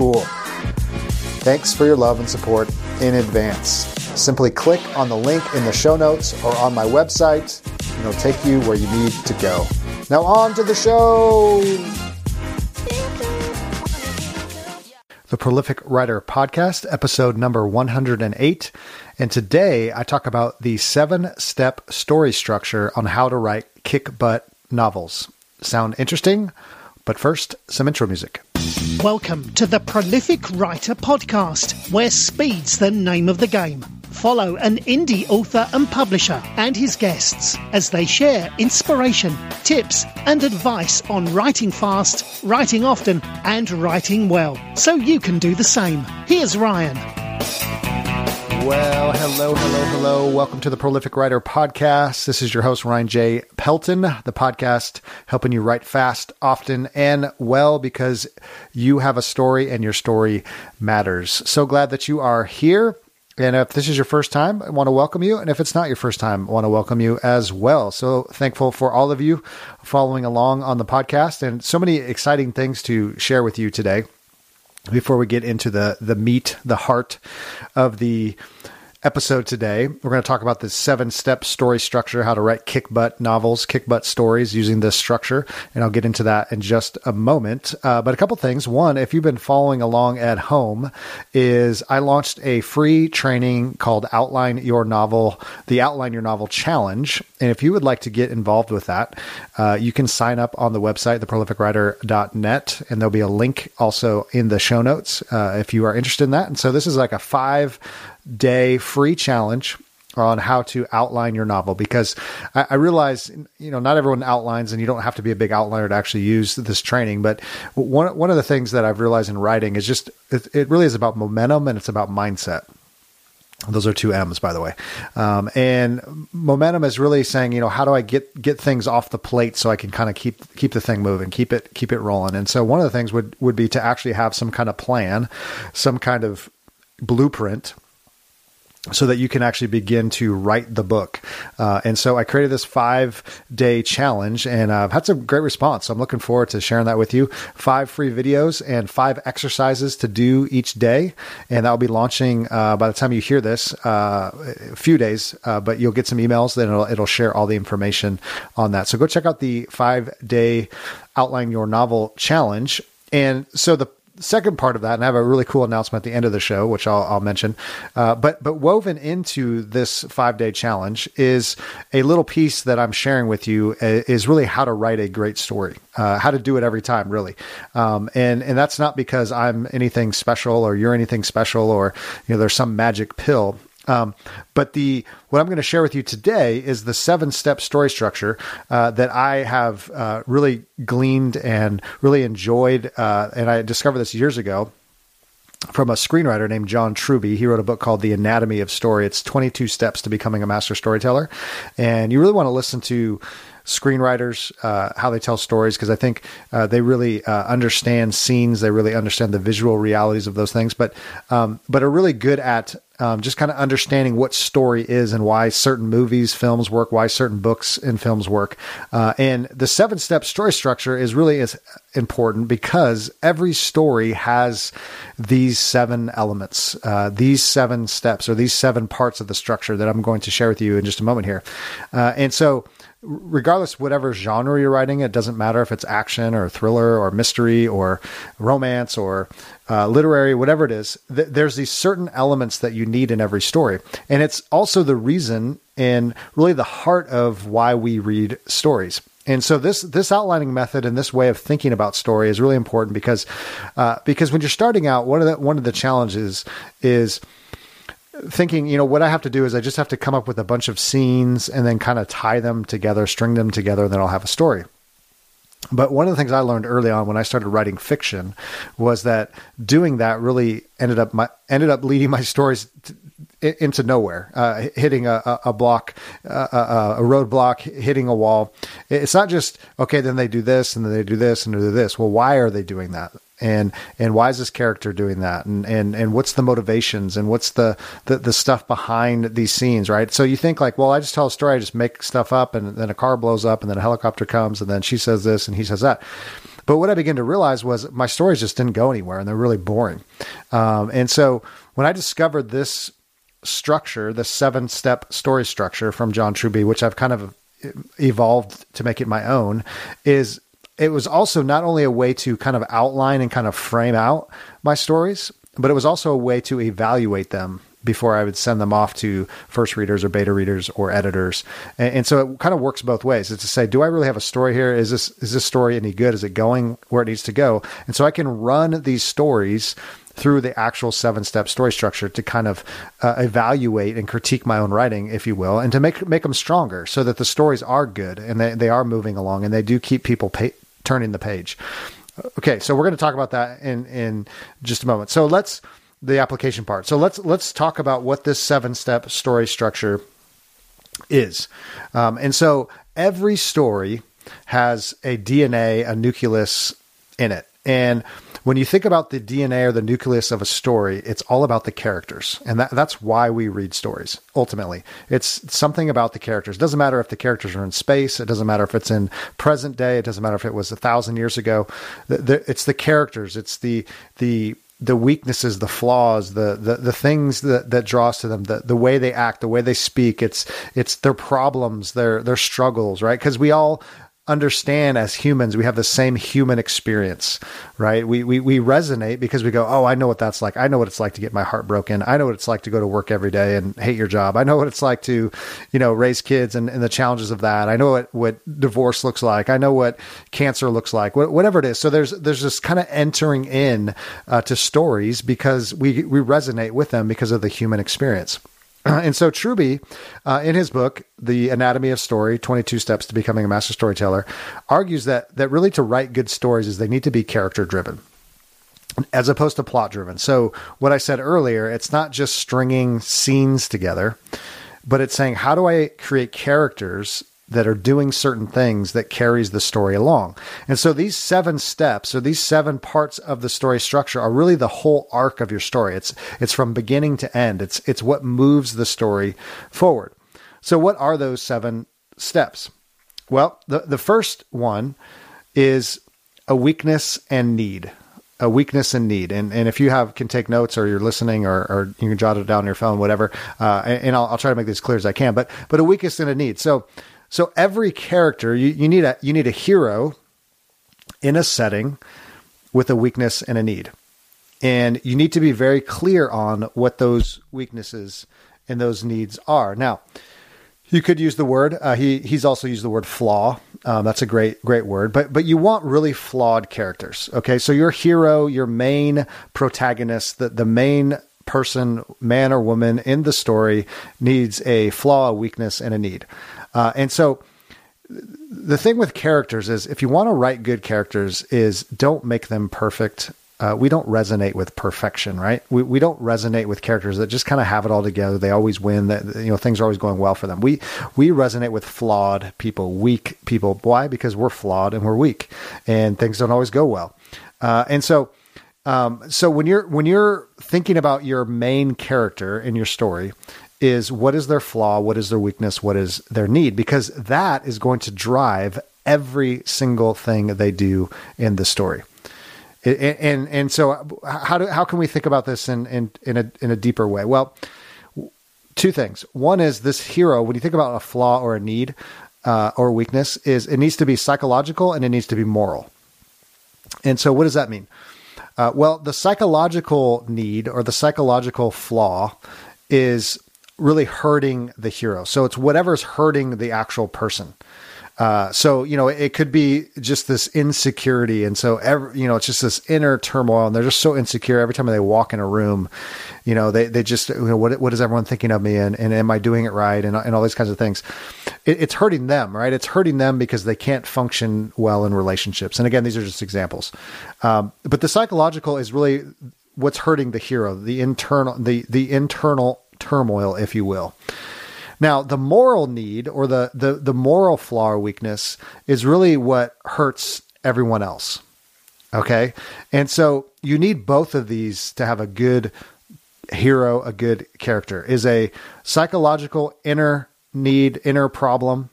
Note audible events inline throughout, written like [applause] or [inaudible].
cool. Thanks for your love and support in advance. Simply click on the link in the show notes or on my website, and it'll take you where you need to go. Now, on to the show. The Prolific Writer Podcast, episode number 108. And today I talk about the seven step story structure on how to write kick butt novels. Sound interesting? But first, some intro music. Welcome to the Prolific Writer Podcast, where speed's the name of the game. Follow an indie author and publisher and his guests as they share inspiration, tips, and advice on writing fast, writing often, and writing well, so you can do the same. Here's Ryan. Well, hello, hello, hello. Welcome to the Prolific Writer Podcast. This is your host, Ryan J. Pelton, the podcast helping you write fast, often, and well because you have a story and your story matters. So glad that you are here. And if this is your first time, I want to welcome you. And if it's not your first time, I want to welcome you as well. So thankful for all of you following along on the podcast and so many exciting things to share with you today before we get into the the meat, the heart of the episode today. We're going to talk about the seven step story structure, how to write kick butt novels, kick butt stories using this structure. And I'll get into that in just a moment. Uh, but a couple things. One, if you've been following along at home, is I launched a free training called Outline Your Novel, the Outline Your Novel Challenge. And if you would like to get involved with that, uh, you can sign up on the website, theprolificwriter.net, and there'll be a link also in the show notes uh, if you are interested in that. And so this is like a five day free challenge on how to outline your novel because I, I, realize you know not everyone outlines and you don't have to be a big outliner to actually use this training but one one of the things that I've realized in writing is just it, it really is about momentum and it's about mindset those are two M's, by the way. Um, and momentum is really saying, you know, how do I get get things off the plate so I can kind of keep keep the thing moving, keep it keep it rolling. And so one of the things would would be to actually have some kind of plan, some kind of blueprint so that you can actually begin to write the book. Uh, and so I created this five day challenge and I've had some great response. So I'm looking forward to sharing that with you. Five free videos and five exercises to do each day. And that will be launching uh, by the time you hear this, uh, a few days, uh, but you'll get some emails. Then it'll, it'll share all the information on that. So go check out the five day outline your novel challenge. And so the second part of that, and I have a really cool announcement at the end of the show, which I'll, I'll mention. Uh, but but woven into this five day challenge is a little piece that I'm sharing with you uh, is really how to write a great story, uh, how to do it every time, really. Um, and and that's not because I'm anything special or you're anything special or you know there's some magic pill. Um, but the what I'm going to share with you today is the seven step story structure uh, that I have uh, really gleaned and really enjoyed. Uh, and I discovered this years ago from a screenwriter named John Truby. He wrote a book called The Anatomy of Story. It's 22 steps to becoming a master storyteller. And you really want to listen to screenwriters, uh, how they tell stories, because I think uh, they really uh, understand scenes. They really understand the visual realities of those things, but um, but are really good at um, just kind of understanding what story is and why certain movies, films work, why certain books and films work. Uh, and the seven step story structure is really as important because every story has these seven elements, uh, these seven steps, or these seven parts of the structure that I'm going to share with you in just a moment here. Uh, and so, regardless whatever genre you're writing it doesn't matter if it's action or thriller or mystery or romance or uh, literary whatever it is th- there's these certain elements that you need in every story. And it's also the reason and really the heart of why we read stories. And so this this outlining method and this way of thinking about story is really important because uh, because when you're starting out one of the one of the challenges is thinking, you know, what I have to do is I just have to come up with a bunch of scenes and then kind of tie them together, string them together, and then I'll have a story. But one of the things I learned early on when I started writing fiction was that doing that really ended up my ended up leading my stories to, into nowhere, uh, hitting a, a block, uh, a, a roadblock, hitting a wall. It's not just okay. Then they do this, and then they do this, and do this. Well, why are they doing that? And and why is this character doing that? And and and what's the motivations? And what's the the, the stuff behind these scenes right? So you think like well i just tell a story i just make stuff up and then a car blows up and then a helicopter comes and then she says this and he says that. But what i began to realize was my stories just didn't go anywhere and they're really boring. Um, and so when i discovered this structure the seven step story structure from john truby which i've kind of evolved to make it my own is it was also not only a way to kind of outline and kind of frame out my stories, but it was also a way to evaluate them before I would send them off to first readers or beta readers or editors. And, and, so it kind of works both ways. It's to say, do I really have a story here? Is this is this story any good? Is it going where it needs to go? And so I can run these stories through the actual seven step story structure to kind of uh, evaluate and critique my own writing, if you will, and to make make them stronger so that the stories are good and they, they are moving along and they do keep people pay, turning the page. Okay, so we're going to talk about that in in just a moment. So let's the application part. So let's let's talk about what this seven step story structure is. Um, and so every story has a DNA, a nucleus in it, and when you think about the DNA or the nucleus of a story, it's all about the characters. And that, that's why we read stories, ultimately. It's something about the characters. It doesn't matter if the characters are in space, it doesn't matter if it's in present day, it doesn't matter if it was a thousand years ago. It's the characters, it's the, the, the weaknesses, the flaws, the the, the things that, that draws to them, the, the way they act, the way they speak, it's it's their problems, their their struggles, right? Because we all understand as humans we have the same human experience right? We, we we resonate because we go oh i know what that's like. I know what it's like to get my heart broken. I know what it's like to go to work every day and hate your job. I know what it's like to you know raise kids and, and the challenges of that. I know what what divorce looks like. I know what cancer looks like. Whatever it is. So there's there's this kind of entering in uh, to stories because we we resonate with them because of the human experience [clears throat] and so Truby, uh, in his book, The Anatomy of Story 22 Steps to Becoming a Master Storyteller, argues that, that really to write good stories is they need to be character driven as opposed to plot driven. So, what I said earlier, it's not just stringing scenes together, but it's saying, how do I create characters that are doing certain things that carries the story along. And so these seven steps or these seven parts of the story structure are really the whole arc of your story. It's it's from beginning to end. It's it's what moves the story forward. So what are those seven steps? Well, the the first one is a weakness and need. A weakness and need, and and if you have can take notes or you're listening or, or you can jot it down on your phone, whatever. Uh, and, I'll, I'll try to make this as clear as I can. But but a weakness and a need. So so every character, you, you need a you need a hero in a setting with a weakness and a need. And you need to be very clear on what those weaknesses and those needs are. Now, you could use the word. Uh, he he's also used the word flaw. Um, that's a great great word. But but you want really flawed characters. Okay, so your hero, your main protagonist, the the main person, man or woman in the story, needs a flaw, a weakness, and a need. Uh, and so the thing with characters is if you want to write good characters is don't make them perfect. Uh, we don't resonate with perfection, right? We, we don't resonate with characters that just kind of have it all together. They always win. That you know things are always going well for them. We we resonate with flawed people, weak people. Why? Because we're flawed and we're weak, and things don't always go well. Uh, and so Um, so when you're when you're thinking about your main character in your story, is what is their flaw, what is their weakness, what is their need, because that is going to drive every single thing they do in the story. And and, and so how do how can we think about this in in in a in a deeper way? Well, two things. One is this hero. When you think about a flaw or a need uh, or weakness, is it needs to be psychological and it needs to be moral. And so, what does that mean? Uh, well, the psychological need or the psychological flaw is really hurting the hero. So it's whatever's hurting the actual person. Uh, so you know, it could be just this insecurity, and so every, you know, it's just this inner turmoil, and they're just so insecure every time they walk in a room. You know, they they just you know what what is everyone thinking of me, and, and am I doing it right, and and all these kinds of things. It, it's hurting them, right? It's hurting them because they can't function well in relationships. And again, these are just examples. Um, but the psychological is really what's hurting the hero, the internal the the internal turmoil, if you will. Now, the moral need or the, the, the moral flaw or weakness is really what hurts everyone else. Okay. And so you need both of these to have a good hero, a good character, is a psychological inner need, inner problem,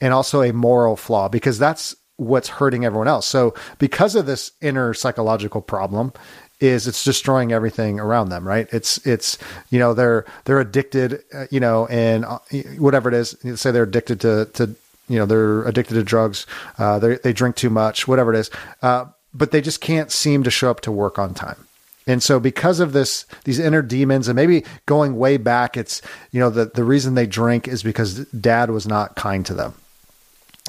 and also a moral flaw because that's what's hurting everyone else. So, because of this inner psychological problem, is it's destroying everything around them right? It's it's you know they're they're addicted uh, you know and uh, whatever it is say they're addicted to to you know they're addicted to drugs uh, they they drink too much whatever it is uh, but they just can't seem to show up to work on time. And so because of this these inner demons and maybe going way back it's you know the the reason they drink is because dad was not kind to them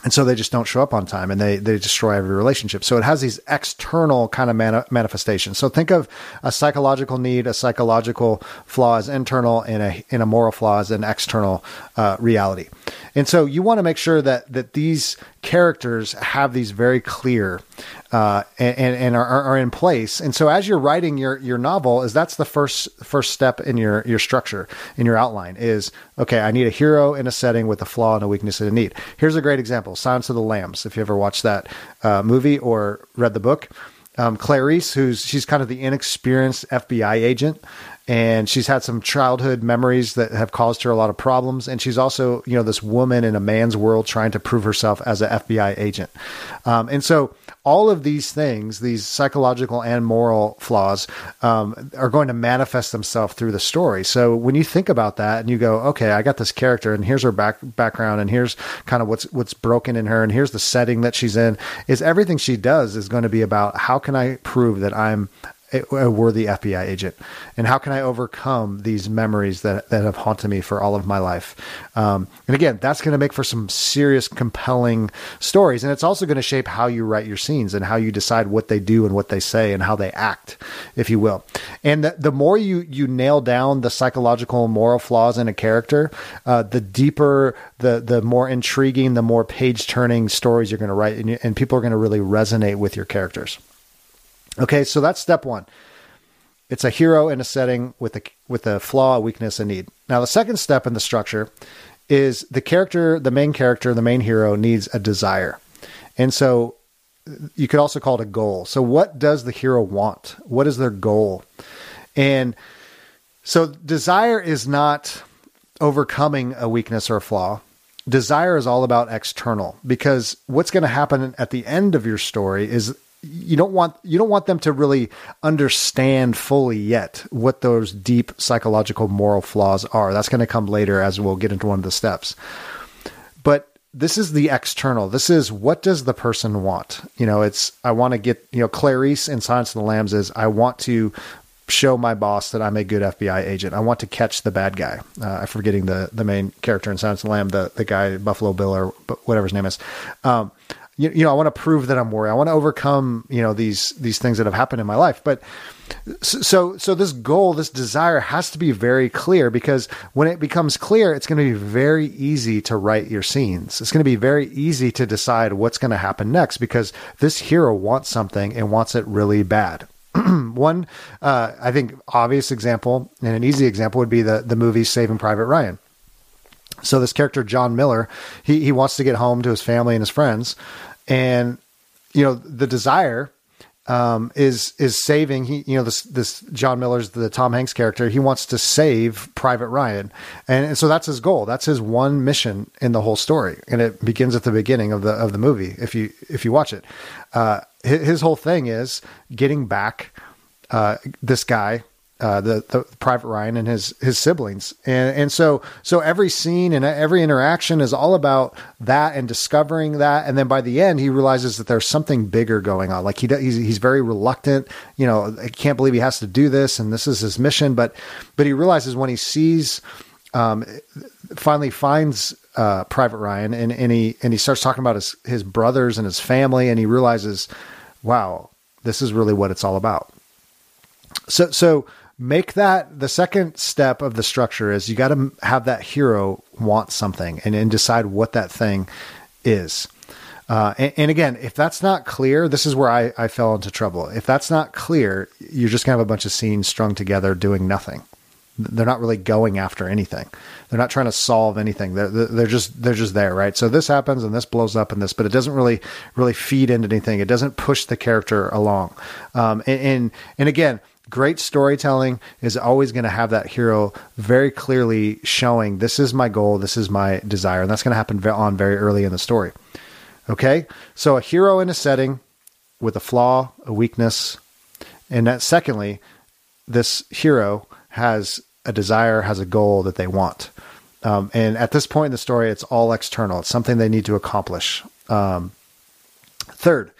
and so they just don't show up on time and they, they destroy every relationship. So it has these external kind of mani- manifestations. So think of a psychological need, a psychological flaw as internal and a, and a moral flaw as an external uh, reality. And so you want to make sure that, that these characters have these very clear uh, and, and are, are in place. And so as you're writing your, your novel is that's the first, first step in your, your structure in your outline is, okay, I need a hero in a setting with a flaw and a weakness and a need. Here's a great example. Silence of the Lambs. If you ever watched that uh, movie or read the book, um, Clarice, who's she's kind of the inexperienced FBI agent, and she's had some childhood memories that have caused her a lot of problems. And she's also, you know, this woman in a man's world trying to prove herself as an FBI agent. Um, and so all of these things, these psychological and moral flaws, um, are going to manifest themselves through the story. So when you think about that and you go, okay, I got this character, and here's her back background, and here's kind of what's what's broken in her, and here's the setting that she's in, is everything she does is going to be about how can I prove that I'm a worthy FBI agent? And how can I overcome these memories that, that have haunted me for all of my life? Um, and again, that's going to make for some serious, compelling stories. And it's also going to shape how you write your scenes and how you decide what they do and what they say and how they act, if you will. And the, the more you, you nail down the psychological and moral flaws in a character, uh, the deeper, the, the more intriguing, the more page turning stories you're going to write. And, you, and people are going to really resonate with your characters. Okay, so that's step one. It's a hero in a setting with a with a flaw, a weakness, a need. Now, the second step in the structure is the character, the main character, the main hero needs a desire, and so you could also call it a goal. So, what does the hero want? What is their goal? And so, desire is not overcoming a weakness or a flaw. Desire is all about external because what's going to happen at the end of your story is you don't want you don't want them to really understand fully yet what those deep psychological moral flaws are. That's going to come later as we'll get into one of the steps. But this is the external. This is what does the person want? You know, it's I want to get, you know, Clarice in Silence of the Lambs is I want to show my boss that I'm a good FBI agent. I want to catch the bad guy. Uh, I'm forgetting the the main character in Silence of the Lamb, the the guy Buffalo Bill or whatever his name is. Um, you, you know, I want to prove that I'm worthy. I want to overcome, you know, these these things that have happened in my life. But so so this goal, this desire has to be very clear because when it becomes clear, it's going to be very easy to write your scenes. It's going to be very easy to decide what's going to happen next because this hero wants something and wants it really bad. [clears throat] One, uh, I think, obvious example and an easy example would be the the movie Saving Private Ryan. So this character John Miller, he he wants to get home to his family and his friends, and you know the desire um, is is saving. He, you know, this this John Miller's the Tom Hanks character. He wants to save Private Ryan, and, and, so that's his goal. That's his one mission in the whole story, and it begins at the beginning of the of the movie. If you if you watch it, uh, his, his, whole thing is getting back uh, this guy uh, the, the Private Ryan and his his siblings, and and so so every scene and every interaction is all about that and discovering that, and then by the end he realizes that there's something bigger going on. Like he he's he's very reluctant, you know, I can't believe he has to do this, and this is his mission, but but he realizes when he sees, um, finally finds uh, Private Ryan, and and he and he starts talking about his his brothers and his family, and he realizes, wow, this is really what it's all about. So so make that the second step of the structure is you got to have that hero want something and, and decide what that thing is. Uh, and, and, again, if that's not clear, this is where I, I fell into trouble. If that's not clear, you're just going to have a bunch of scenes strung together doing nothing. They're not really going after anything. They're not trying to solve anything. They're, they're just they're just there, right? So this happens and this blows up and this, but it doesn't really really feed into anything. It doesn't push the character along. Um, and, and and again, great storytelling is always going to have that hero very clearly showing this is my goal, this is my desire, and that's going to happen on very early in the story. Okay, so a hero in a setting with a flaw, a weakness, and that secondly, this hero has a desire, has a goal that they want. Um, and at this point in the story, it's all external. It's something they need to accomplish. Um, third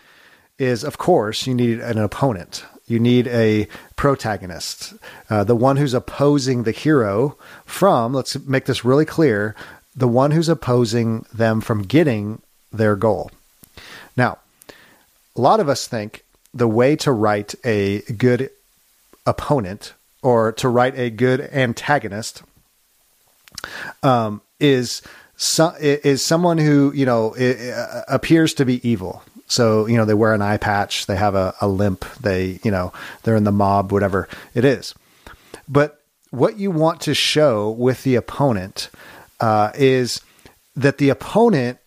is, of course, you need an opponent. You need a protagonist, uh, the one who's opposing the hero from, let's make this really clear, the one who's opposing them from getting their goal. Now, a lot of us think the way to write a good opponent or to write a good antagonist um, is so, is someone who you know appears to be evil. So, you know, they wear an eye patch, they have a, a limp, they, you know, they're in the mob, whatever it is. But what you want to show with the opponent uh, is that the opponent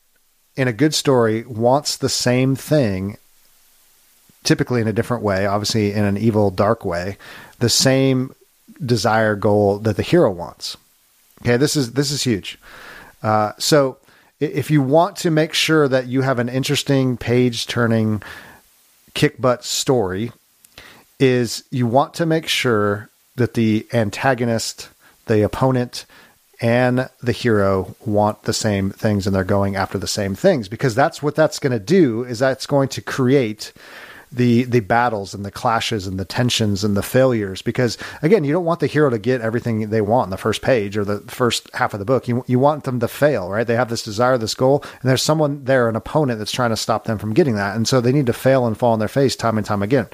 in a good story wants the same thing, typically in a different way, obviously in an evil, dark way, the same desire goal that the hero wants. Okay, this is this is huge. Uh, so if you want to make sure that you have an interesting page turning kick butt story is you want to make sure that the antagonist, the opponent, and the hero want the same things and they're going after the same things because that's what that's going to do is that's going to create the the battles and the clashes and the tensions and the failures because again you don't want the hero to get everything they want in the first page or the first half of the book. You you want them to fail right? They have this desire this goal and there's someone there an opponent that's trying to stop them from getting that. And so they need to fail and fall on their face time and time again.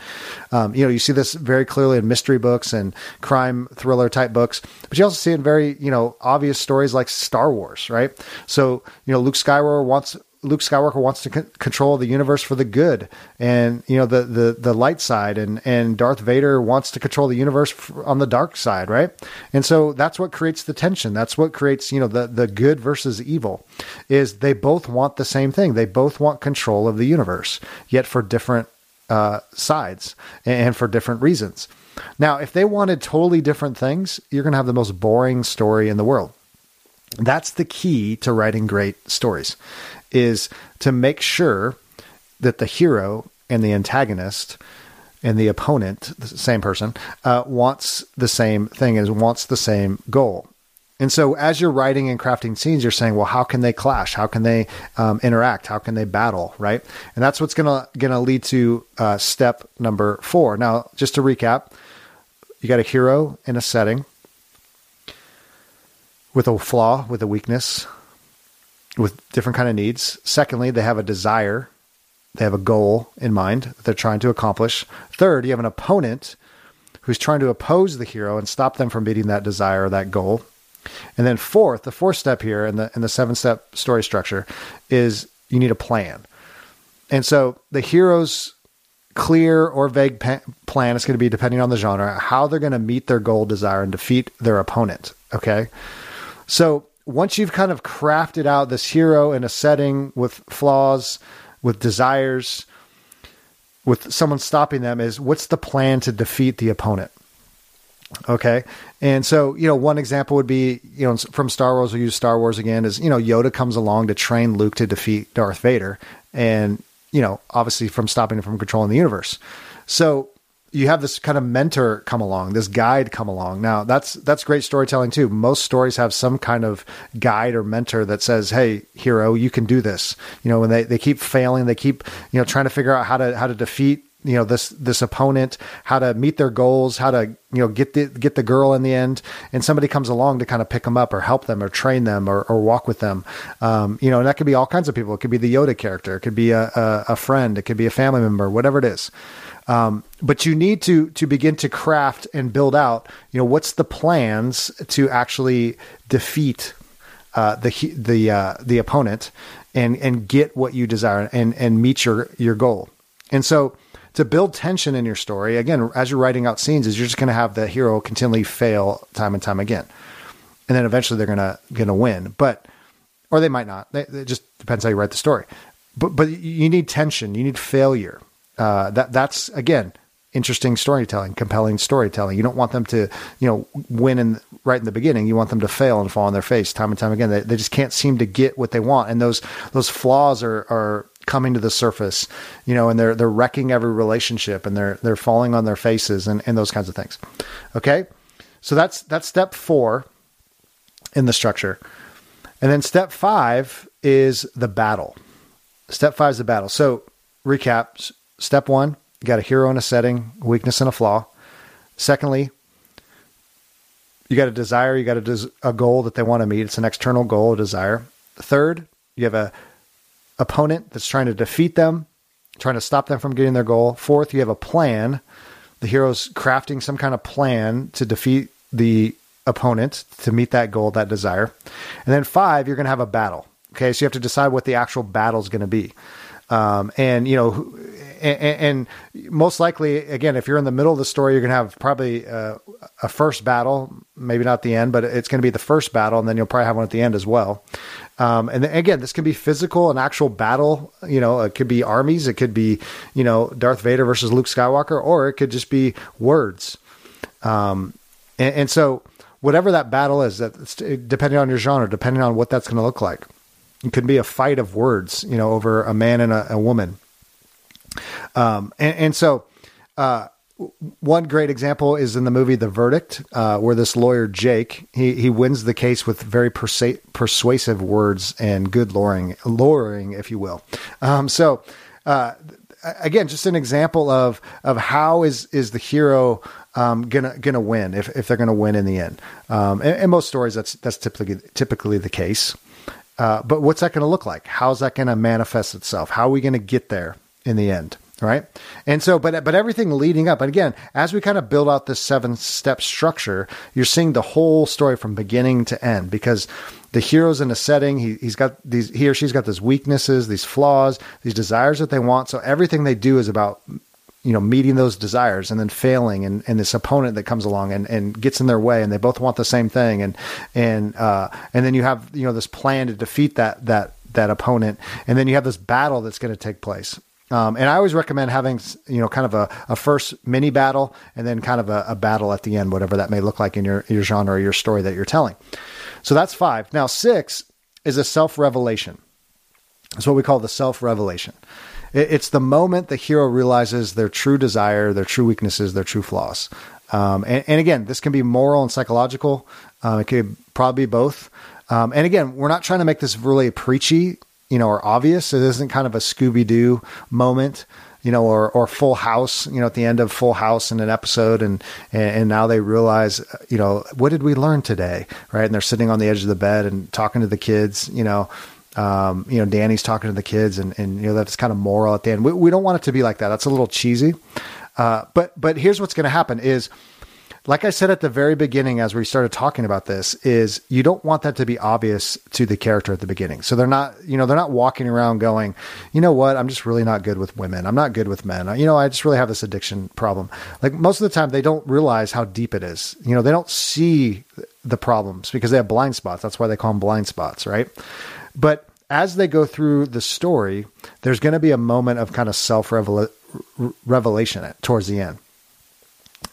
Um, you know you see this very clearly in mystery books and crime thriller type books but you also see in very you know obvious stories like Star Wars right? So you know Luke Skywalker wants Luke Skywalker wants to c- control the universe for the good, and you know the the the light side, and and Darth Vader wants to control the universe on the dark side, right? And so that's what creates the tension. That's what creates you know the the good versus evil, is they both want the same thing. They both want control of the universe, yet for different uh, sides and for different reasons. Now, if they wanted totally different things, you're going to have the most boring story in the world. That's the key to writing great stories is to make sure that the hero and the antagonist and the opponent, the same person, uh, wants the same thing and wants the same goal. And so, as you're writing and crafting scenes, you're saying, well, how can they clash? How can they um, interact? How can they battle? Right? And that's what's gonna gonna lead to uh, step number four. Now, just to recap, you got a hero in a setting with a flaw, with a weakness, with different kind of needs. Secondly, they have a desire, they have a goal in mind that they're trying to accomplish. Third, you have an opponent who's trying to oppose the hero and stop them from meeting that desire or that goal. And then fourth, the fourth step here in the in the seven step story structure is you need a plan. And so the hero's clear or vague plan is going to be depending on the genre how they're going to meet their goal, desire, and defeat their opponent. Okay, so once you've kind of crafted out this hero in a setting with flaws, with desires, with someone stopping them is what's the plan to defeat the opponent? Okay. And so, you know, one example would be, you know, from Star Wars, we use Star Wars again, is, you know, Yoda comes along to train Luke to defeat Darth Vader. And, you know, obviously from stopping him from controlling the universe. So you have this kind of mentor come along, this guide come along. Now that's that's great storytelling too. Most stories have some kind of guide or mentor that says, "Hey, hero, you can do this." You know, when they, they keep failing, they keep you know trying to figure out how to how to defeat you know this this opponent, how to meet their goals, how to you know get the get the girl in the end, and somebody comes along to kind of pick them up or help them or train them or, or walk with them. Um, you know, and that could be all kinds of people. It could be the Yoda character, it could be a, a, a friend, it could be a family member, whatever it is. Um, but you need to to begin to craft and build out. You know, what's the plans to actually defeat uh, the the uh, the opponent and and get what you desire and and meet your your goal. And so to build tension in your story, again, as you're writing out scenes, is you're just going to have the hero continually fail time and time again, and then eventually they're gonna gonna win. But or they might not. It just depends how you write the story. But but you need tension. You need failure uh, that that's again interesting storytelling, compelling storytelling. You don't want them to, you know, win in right in the beginning. You want them to fail and fall on their face time and time again. They, they just can't seem to get what they want, and those those flaws are are coming to the surface, you know, and they're they're wrecking every relationship, and they're they're falling on their faces, and and those kinds of things. Okay, so that's that's step four in the structure, and then step five is the battle. Step five is the battle. So recap step one, you got a hero and a setting, weakness and a flaw. Secondly, you got a desire, you got a, des- a goal that they want to meet. It's an external goal, a desire. Third, you have a opponent that's trying to defeat them, trying to stop them from getting their goal. Fourth, you have a plan. The hero's crafting some kind of plan to defeat the opponent to meet that goal, that desire. And then five, you're going to have a battle. Okay, so you have to decide what the actual battle is going to be. Um, and you know, and, most likely, again, if you're in the middle of the story, you're going to have probably uh, a first battle, maybe not the end, but it's going to be the first battle, and then you'll probably have one at the end as well. Um, and then, again, this can be physical, an actual battle. You know, it could be armies, it could be you know Darth Vader versus Luke Skywalker, or it could just be words. Um, and, and so, whatever that battle is, that depending on your genre, depending on what that's going to look like, it could be a fight of words. You know, over a man and a, a woman um, and, and, so, uh, one great example is in the movie The Verdict, uh, where this lawyer Jake he he wins the case with very persa- persuasive words and good luring, luring, if you will. Um, so, uh, again, just an example of of how is is the hero um, gonna gonna win if if they're gonna win in the end. Um, and, most stories that's that's typically typically the case. Uh, but what's that going to look like? How's that going to manifest itself? How are we going to get there? in the end right? And so but but everything leading up and again as we kind of build out this seven step structure you're seeing the whole story from beginning to end because the hero's in a setting he, he's got these he or she's got these weaknesses these flaws these desires that they want so everything they do is about you know meeting those desires and then failing and, and this opponent that comes along and, and gets in their way and they both want the same thing and and uh, and then you have you know this plan to defeat that that that opponent and then you have this battle that's going to take place um, and I always recommend having, you know, kind of a, a first mini battle and then kind of a, a, battle at the end, whatever that may look like in your, your genre or your story that you're telling. So that's five. Now, six is a self revelation. It's what we call the self revelation. It, it's the moment the hero realizes their true desire, their true weaknesses, their true flaws. Um, and, and, again, this can be moral and psychological. Um, it could probably be both. Um, and again, we're not trying to make this really preachy you know, are obvious. It isn't kind of a Scooby Doo moment, you know, or or Full House, you know, at the end of Full House in an episode, and, and now they realize, you know, what did we learn today, right? And they're sitting on the edge of the bed and talking to the kids, you know. Um, you know, Danny's talking to the kids, and, and you know that's kind of moral at the end. We, we don't want it to be like that. That's a little cheesy. Uh, but but here's what's going to happen: is like I said at the very beginning, as we started talking about this, is you don't want that to be obvious to the character at the beginning. So they're not, you know, they're not walking around going, you know what, I'm just really not good with women. I'm not good with men. You know, I just really have this addiction problem. Like most of the time, they don't realize how deep it is. You know, they don't see the problems because they have blind spots. That's why they call them blind spots, right? But as they go through the story, there's going to be a moment of kind of self revelation towards the end.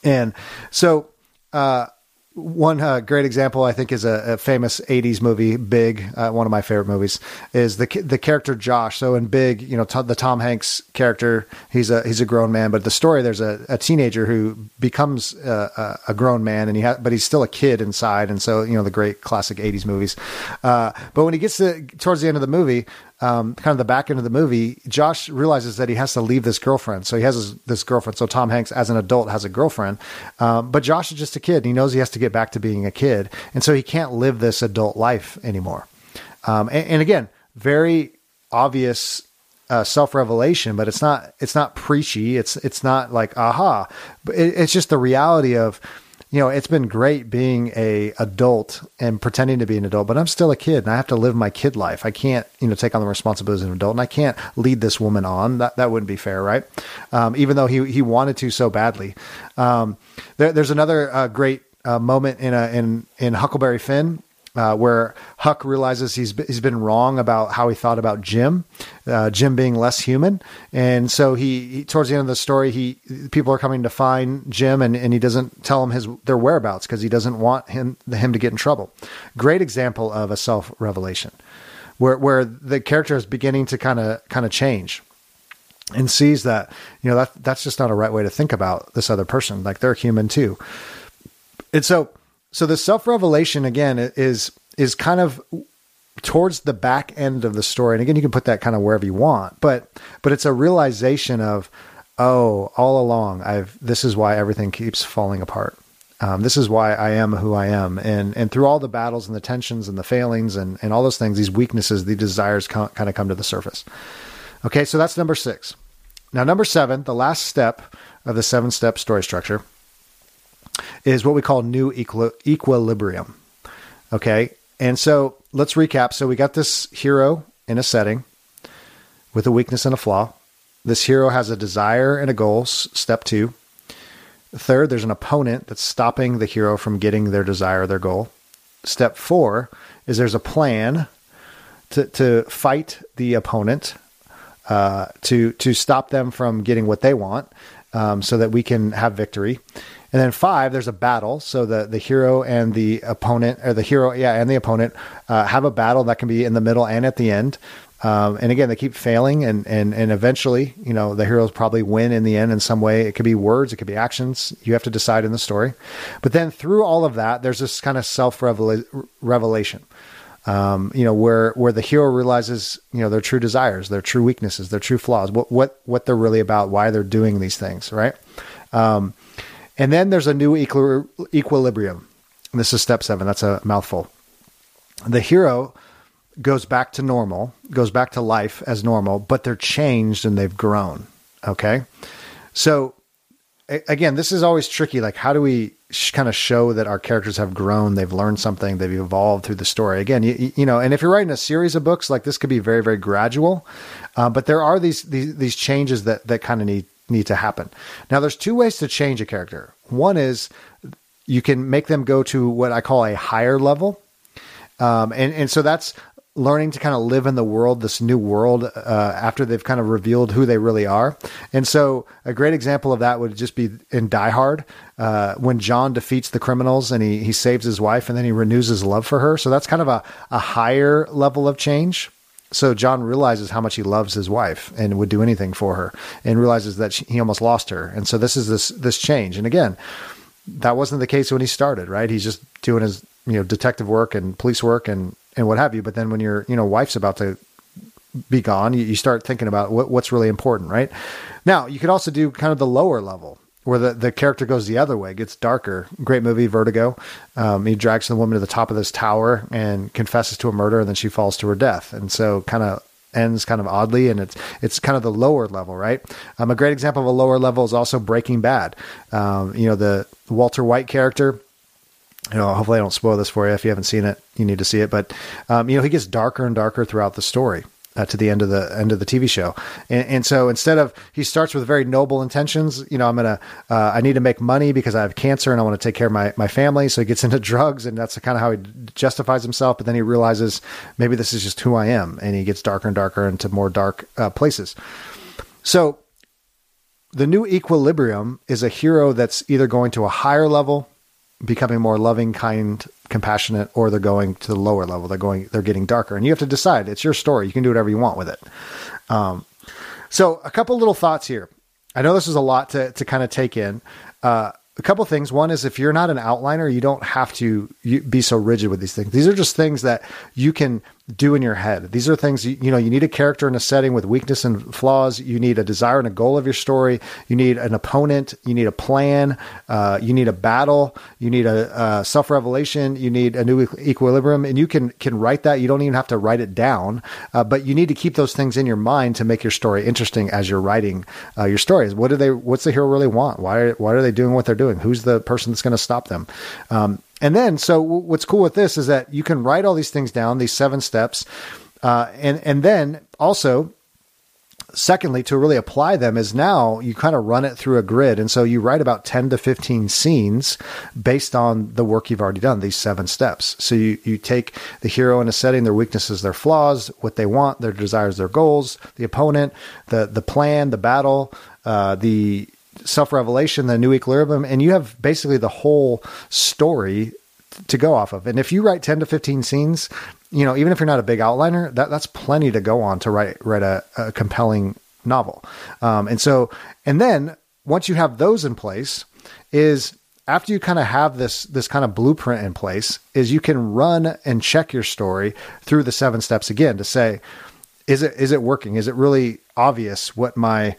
And so, uh, one uh, great example, I think, is a, a famous '80s movie, Big. Uh, one of my favorite movies is the the character Josh. So in Big, you know, the Tom Hanks character, he's a he's a grown man, but the story there's a, a teenager who becomes a, a grown man, and he ha- but he's still a kid inside, and so you know the great classic '80s movies. Uh, but when he gets to towards the end of the movie, um, kind of the back end of the movie, Josh realizes that he has to leave this girlfriend. So he has this, this girlfriend. So Tom Hanks, as an adult, has a girlfriend, um, but Josh is just a kid. And he knows he has to get back to being a kid, and so he can't live this adult life anymore. Um, and, and, again, very obvious uh, self revelation, but it's not it's not preachy. It's it's not like aha, but it, it's just the reality of you know, it's been great being a adult and pretending to be an adult, but I'm still a kid and I have to live my kid life. I can't, you know, take on the responsibilities of an adult and I can't lead this woman on. That that wouldn't be fair, right? Um, even though he he wanted to so badly. Um, there, there's another uh, great uh, moment in a in in Huckleberry Finn uh, where Huck realizes he's he's been wrong about how he thought about Jim, uh, Jim being less human, and so he, he, towards the end of the story, he people are coming to find Jim, and, and he doesn't tell them his their whereabouts because he doesn't want him him to get in trouble. Great example of a self revelation, where where the character is beginning to kind of kind of change and sees that you know that that's just not a right way to think about this other person. Like they're human too. And so so the self revelation again is is kind of towards the back end of the story. And again, you can put that kind of wherever you want, but but it's a realization of oh, all along I've this is why everything keeps falling apart. Um, this is why I am who I am, and and through all the battles and the tensions and the failings and and all those things, these weaknesses, the desires kind of come to the surface. Okay, so that's number six. Now, number seven, the last step of the seven step story structure is what we call new equi- equilibrium. Okay. And so let's recap. So we got this hero in a setting with a weakness and a flaw. This hero has a desire and a goal, step two. Third, there's an opponent that's stopping the hero from getting their desire, their goal. Step four is there's a plan to, to fight the opponent, uh, to, to stop them from getting what they want um, so that we can have victory. And then five, there's a battle. So the, the hero and the opponent, or the hero, yeah, and the opponent uh, have a battle that can be in the middle and at the end. Um, and again, they keep failing, and, and and eventually, you know, the heroes probably win in the end in some way. It could be words, it could be actions. You have to decide in the story. But then through all of that, there's this kind of self revelation. Um, you know, where where the hero realizes, you know, their true desires, their true weaknesses, their true flaws, what what what they're really about, why they're doing these things, right? Um, and then there's a new equilibrium. This is step seven. That's a mouthful. The hero goes back to normal, goes back to life as normal, but they're changed and they've grown. Okay. So again, this is always tricky. Like, how do we sh- kind of show that our characters have grown, they've learned something, they've evolved through the story? Again, you, you know, and if you're writing a series of books, like this could be very, very gradual. Uh, but there are these, these, these changes that, that kind of need need to happen. Now, there's two ways to change a character. One is you can make them go to what I call a higher level, um, and and so that's learning to kind of live in the world, this new world, uh, after they've kind of revealed who they really are. And so, a great example of that would just be in Die Hard, uh, when John defeats the criminals and he, he saves his wife and then he renews his love for her. So, that's kind of a, a higher level of change. So John realizes how much he loves his wife and would do anything for her, and realizes that she, he almost lost her. And so this is this this change. And again, that wasn't the case when he started, right? He's just doing his you know detective work and police work and and what have you. But then when your you know wife's about to be gone, you, you start thinking about what, what's really important, right? Now you could also do kind of the lower level where the, the character goes the other way, gets darker. Great movie, Vertigo. Um, he drags the woman to the top of this tower and confesses to a murder, and then she falls to her death. And so, kind of ends kind of oddly, and it's it's kind of the lower level, right? Um, a great example of a lower level is also Breaking Bad. Um, you know, the Walter White character. You know, hopefully I don't spoil this for you. If you haven't seen it, you need to see it. But um, you know, he gets darker and darker throughout the story uh, to the end of the end of the TV show. And, and, so instead of he starts with very noble intentions, you know, I'm gonna uh, I need to make money because I have cancer and I want to take care of my my family. So he gets [laughs] into drugs, and that's kind of how he justifies himself. But then he realizes maybe this is just who I am, and he gets darker and darker into more dark uh, places. So the new equilibrium is a hero that's either going to a higher level, becoming more loving, kind, compassionate, or they're going to the lower level. They're going, they're getting darker, and you have to decide. It's your story. You can do whatever you want with it. Um, so, a couple little thoughts here. I know this is a lot to to kind of take in. Uh, a couple things. One is if you're not an outliner, you don't have to be so rigid with these things. These are just things that you can do in your head. These are things you, you, know. You need a character in a setting with weakness and flaws. You need a desire and a goal of your story. You need an opponent. You need a plan. Uh, you need a battle. You need a, a self revelation. You need a new equilibrium, and you can can write that. You don't even have to write it down, uh, but you need to keep those things in your mind to make your story interesting as you're writing uh, your stories. What do they? What's the hero really want? Why? Why are they doing what they're doing? Who's the person that's going to stop them? Um, and then, so what's cool with this is that you can write all these things down, these seven steps, uh, and and then also, secondly, to really apply them is now you kind of run it through a grid, and so you write about ten to fifteen scenes based on the work you've already done, these seven steps. So you you take the hero in a setting, their weaknesses, their flaws, what they want, their desires, their goals, the opponent, the the plan, the battle, uh, the self revelation, the new equilibrium, and you have basically the whole story to go off of. And if you write 10 to 15 scenes, you know, even if you're not a big outliner, that, that's plenty to go on to write, write a, a compelling novel. Um, and so, and then once you have those in place is after you kind of have this, this kind of blueprint in place is you can run and check your story through the seven steps again to say, is it, is it working? Is it really obvious what my,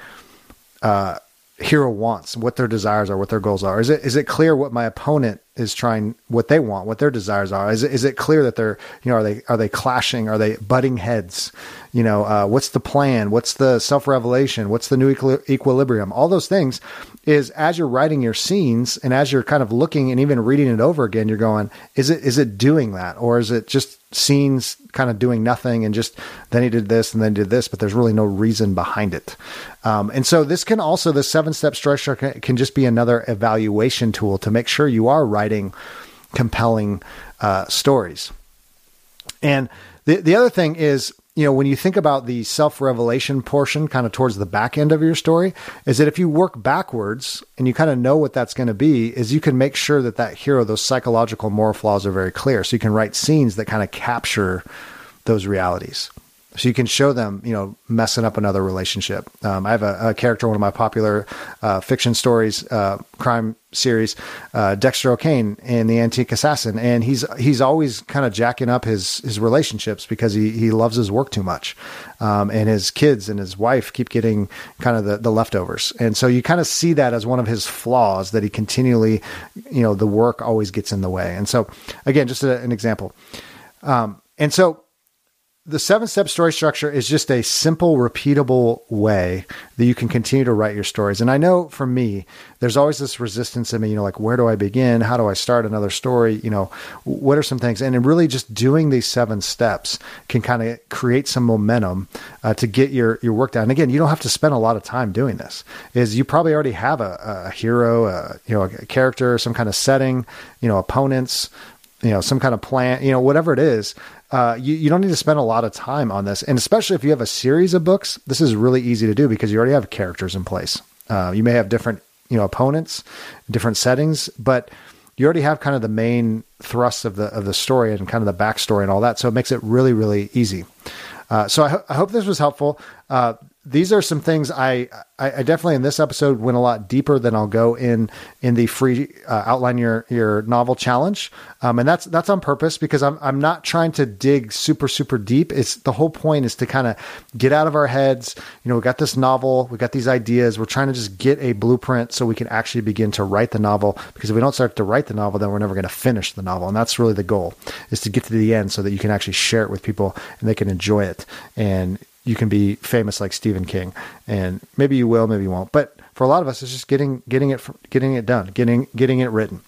uh, hero wants, what their desires are, what their goals are? Is it is it clear what my opponent is trying, what they want, what their desires are? Is it, is it clear that they're you know are they are they clashing? Are they butting heads? You know, uh, what's the plan? What's the self revelation? What's the new equi- equilibrium? All those things is as you're writing your scenes and as you're kind of looking and even reading it over again, you're going, is it is it doing that or is it just scenes kind of doing nothing and just then he did this and then did this, but there's really no reason behind it. Um, and so this can also the seven step structure can, can, just be another evaluation tool to make sure you are writing compelling uh, stories. And the the other thing is you know, when you think about the self revelation portion kind of towards the back end of your story, is that if you work backwards and you kind of know what that's going to be, is you can make sure that that hero, those psychological moral flaws are very clear. So you can write scenes that kind of capture those realities so you can show them, you know, messing up another relationship. Um, I have a, a, character, one of my popular uh, fiction stories, uh, crime series, uh, Dexter O'Kane in The Antique Assassin, and he's he's always kind of jacking up his his relationships because he he loves his work too much, um, and his kids and his wife keep getting kind of the, the leftovers, and so you kind of see that as one of his flaws that he continually, you know, the work always gets in the way, and so again, just a, an example, um, and so the seven step story structure is just a simple, repeatable way that you can continue to write your stories. And I know for me, there's always this resistance in me, you know, like, where do I begin? How do I start another story? You know, what are some things? And really just doing these seven steps can kind of create some momentum uh, to get your, your work done. And again, you don't have to spend a lot of time doing this is you probably already have a, a hero, a, you know, a character, some kind of setting, you know, opponents, you know, some kind of plan, you know, whatever it is uh, you, you don't need to spend a lot of time on this. And especially if you have a series of books, this is really easy to do because you already have characters in place. Uh, you may have different, you know, opponents, different settings, but you already have kind of the main thrust of the of the story and kind of the backstory and all that. So it makes it really, really easy. Uh, so I, ho- I, hope this was helpful. These are some things I, I, I, definitely in this episode went a lot deeper than I'll go in in the free uh, outline your your novel challenge, um, and that's that's on purpose because I'm I'm not trying to dig super super deep. It's the whole point is to kind of get out of our heads. You know, we got this novel, we got these ideas. We're trying to just get a blueprint so we can actually begin to write the novel. Because if we don't start to write the novel, then we're never going to finish the novel, and that's really the goal is to get to the end so that you can actually share it with people and they can enjoy it and you can be famous like Stephen King, and maybe you will, maybe you won't. But for a lot of us, it's just getting getting it getting it done, getting getting it written.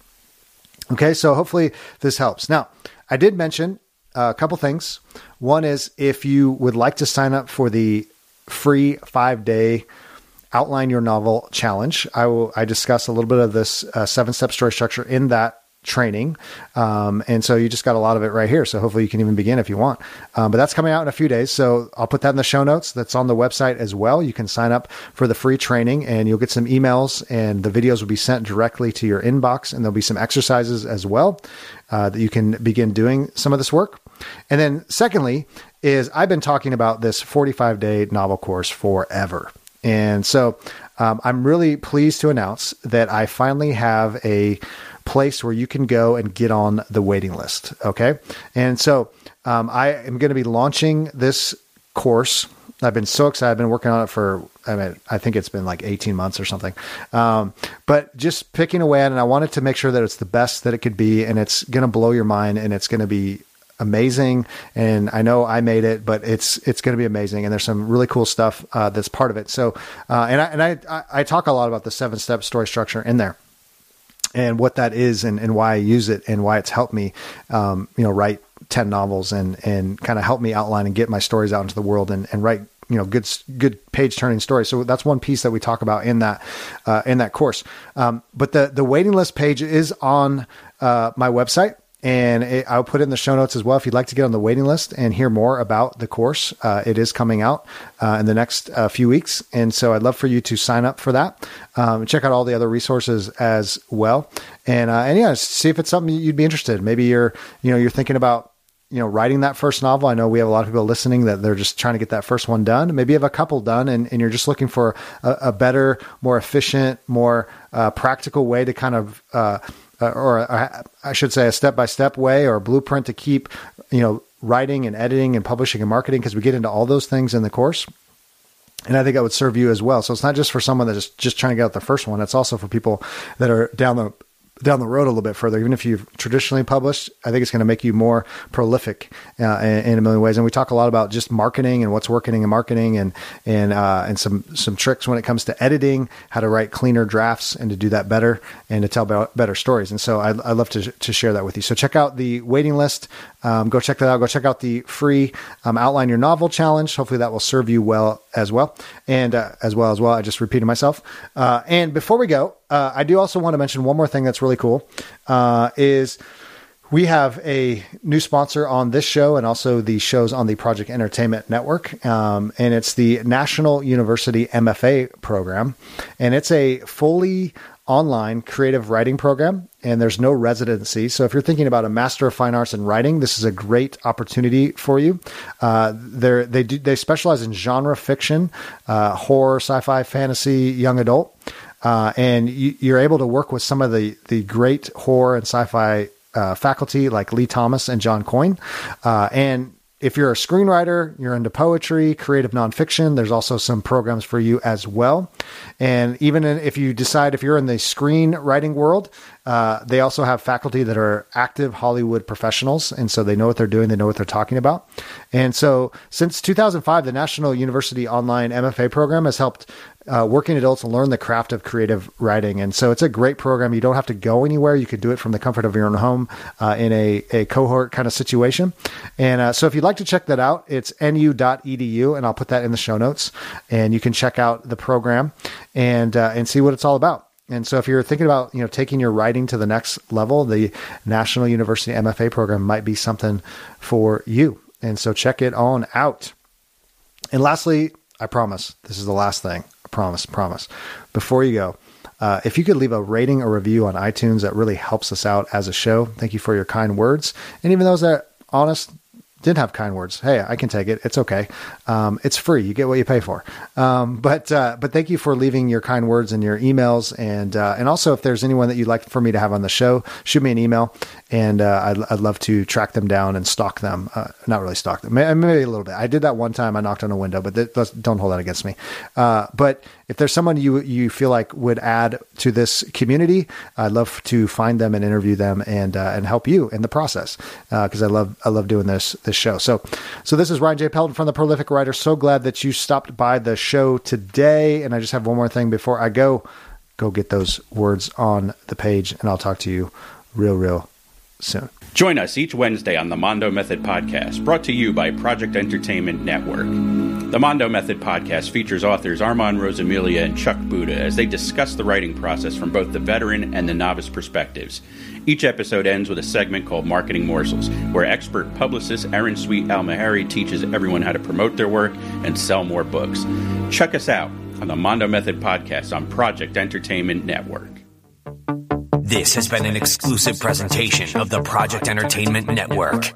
Okay, so hopefully this helps. Now, I did mention a couple things. One is if you would like to sign up for the free five day outline your novel challenge, I will I discuss a little bit of this uh, seven step story structure in that training. Um, and so you just got a lot of it right here. So hopefully you can even begin if you want. Um, but that's coming out in a few days. So I'll put that in the show notes. That's on the website as well. You can sign up for the free training and you'll get some emails and the videos will be sent directly to your inbox and there'll be some exercises as well uh, that you can begin doing some of this work. And then secondly is I've been talking about this 45 day novel course forever. And so um, I'm really pleased to announce that I finally have a place where you can go and get on the waiting list. Okay. And so um, I am going to be launching this course. I've been so excited. I've been working on it for, I mean, I think it's been like 18 months or something. Um, but just picking away at it, and I wanted to make sure that it's the best that it could be, and it's going to blow your mind, and it's going to be amazing. And I know I made it, but it's it's going to be amazing. And there's some really cool stuff uh, that's part of it. So, uh, and I and I I talk a lot about the seven step story structure in there. And what that is, and, and why I use it, and why it's helped me, um, you know, write ten novels, and and kind of help me outline and get my stories out into the world, and, and write you know good good page turning stories. So that's one piece that we talk about in that uh, in that course. Um, but the the waiting list page is on uh, my website and it, I'll put it in the show notes as well if you'd like to get on the waiting list and hear more about the course. Uh, it is coming out uh, in the next uh, few weeks, and so I'd love for you to sign up for that. Um, check out all the other resources as well, and uh, and yeah, see if it's something you'd be interested. In. Maybe you're you know you're thinking about you know writing that first novel i know we have a lot of people listening that they're just trying to get that first one done maybe you have a couple done and, and you're just looking for a, a better more efficient more uh, practical way to kind of uh, uh, or a, I should say a step by step way or a blueprint to keep, you know, writing and editing and publishing and marketing because we get into all those things in the course. And I think that would serve you as well. So it's not just for someone that's just, just trying to get out the first one. It's also for people that are down the down the road a little bit further, even if you've traditionally published, I think it's going to make you more prolific uh, in, a million ways. And we talk a lot about just marketing and what's working in marketing, and and uh, and some some tricks when it comes to editing, how to write cleaner drafts and to do that better, and to tell better stories. And so I, I love to to share that with you. So check out the waiting list. Um, go check that out. Go check out the free um, outline your novel challenge. Hopefully that will serve you well as well, and uh, as well as well. I just repeated myself. Uh, and before we go, uh, I do also want to mention one more thing that's really cool. Uh, is we have a new sponsor on this show and also the shows on the Project Entertainment Network. Um, and it's the National University MFA program. And it's a fully online creative writing program and there's no residency. So if you're thinking about a Master of Fine Arts in writing, this is a great opportunity for you. Uh, they do, they specialize in genre fiction, uh, horror, sci-fi, fantasy, young adult. Uh, and you, are able to work with some of the, the great horror and sci-fi uh, faculty like Lee Thomas and John Coyne. Uh, and if you're a screenwriter, you're into poetry, creative nonfiction, there's also some programs for you as well. And even if you decide if you're in the screenwriting world, uh, they also have faculty that are active Hollywood professionals. And so they know what they're doing, they know what they're talking about. And so since 2005, the National University Online MFA program has helped uh, working adults learn the craft of creative writing. And so it's a great program. You don't have to go anywhere. You could do it from the comfort of your own home uh, in a, a cohort kind of situation. And uh, so if you'd like to check that out, it's nu.edu, and I'll put that in the show notes. And you can check out the program and uh, and see what it's all about. And so if you're thinking about, you know, taking your writing to the next level, the National University MFA program might be something for you. And so check it on out. And lastly, I promise this is the last thing. Promise, promise. Before you go, uh, if you could leave a rating or review on iTunes, that really helps us out as a show. Thank you for your kind words. And even those that honest, did have kind words. Hey, I can take it. It's okay. Um, it's free. You get what you pay for. Um, but uh, but thank you for leaving your kind words and your emails, and uh, and also if there's anyone that you'd like for me to have on the show, shoot me an email, and uh, I'd, I'd love to track them down and stalk them. Uh, not really stalk them, maybe a little bit. I did that one time. I knocked on a window, but don't hold that against me. Uh, but if there's someone you you feel like would add to this community, I'd love to find them and interview them and uh, and help you in the process because uh, I love I love doing this this show. So so this is Ryan J. Pelton from the Prolific Writer. So glad that you stopped by the show today. And I just have one more thing before I go. Go get those words on the page, and I'll talk to you real real soon. Join us each Wednesday on the Mando Method Podcast, brought to you by Project Entertainment Network. The Mando Method Podcast features authors Armand Rosamilia and Chuck Buda as they discuss the writing process from both the veteran and the novice perspectives. Each episode ends with a segment called Marketing Morsels, where expert publicist Erin Sweet Al-Mehairi teaches everyone how to promote their work and sell more books. Check us out on the Mando Method Podcast on Project Entertainment Network. This has been an exclusive presentation of the Project Entertainment Network.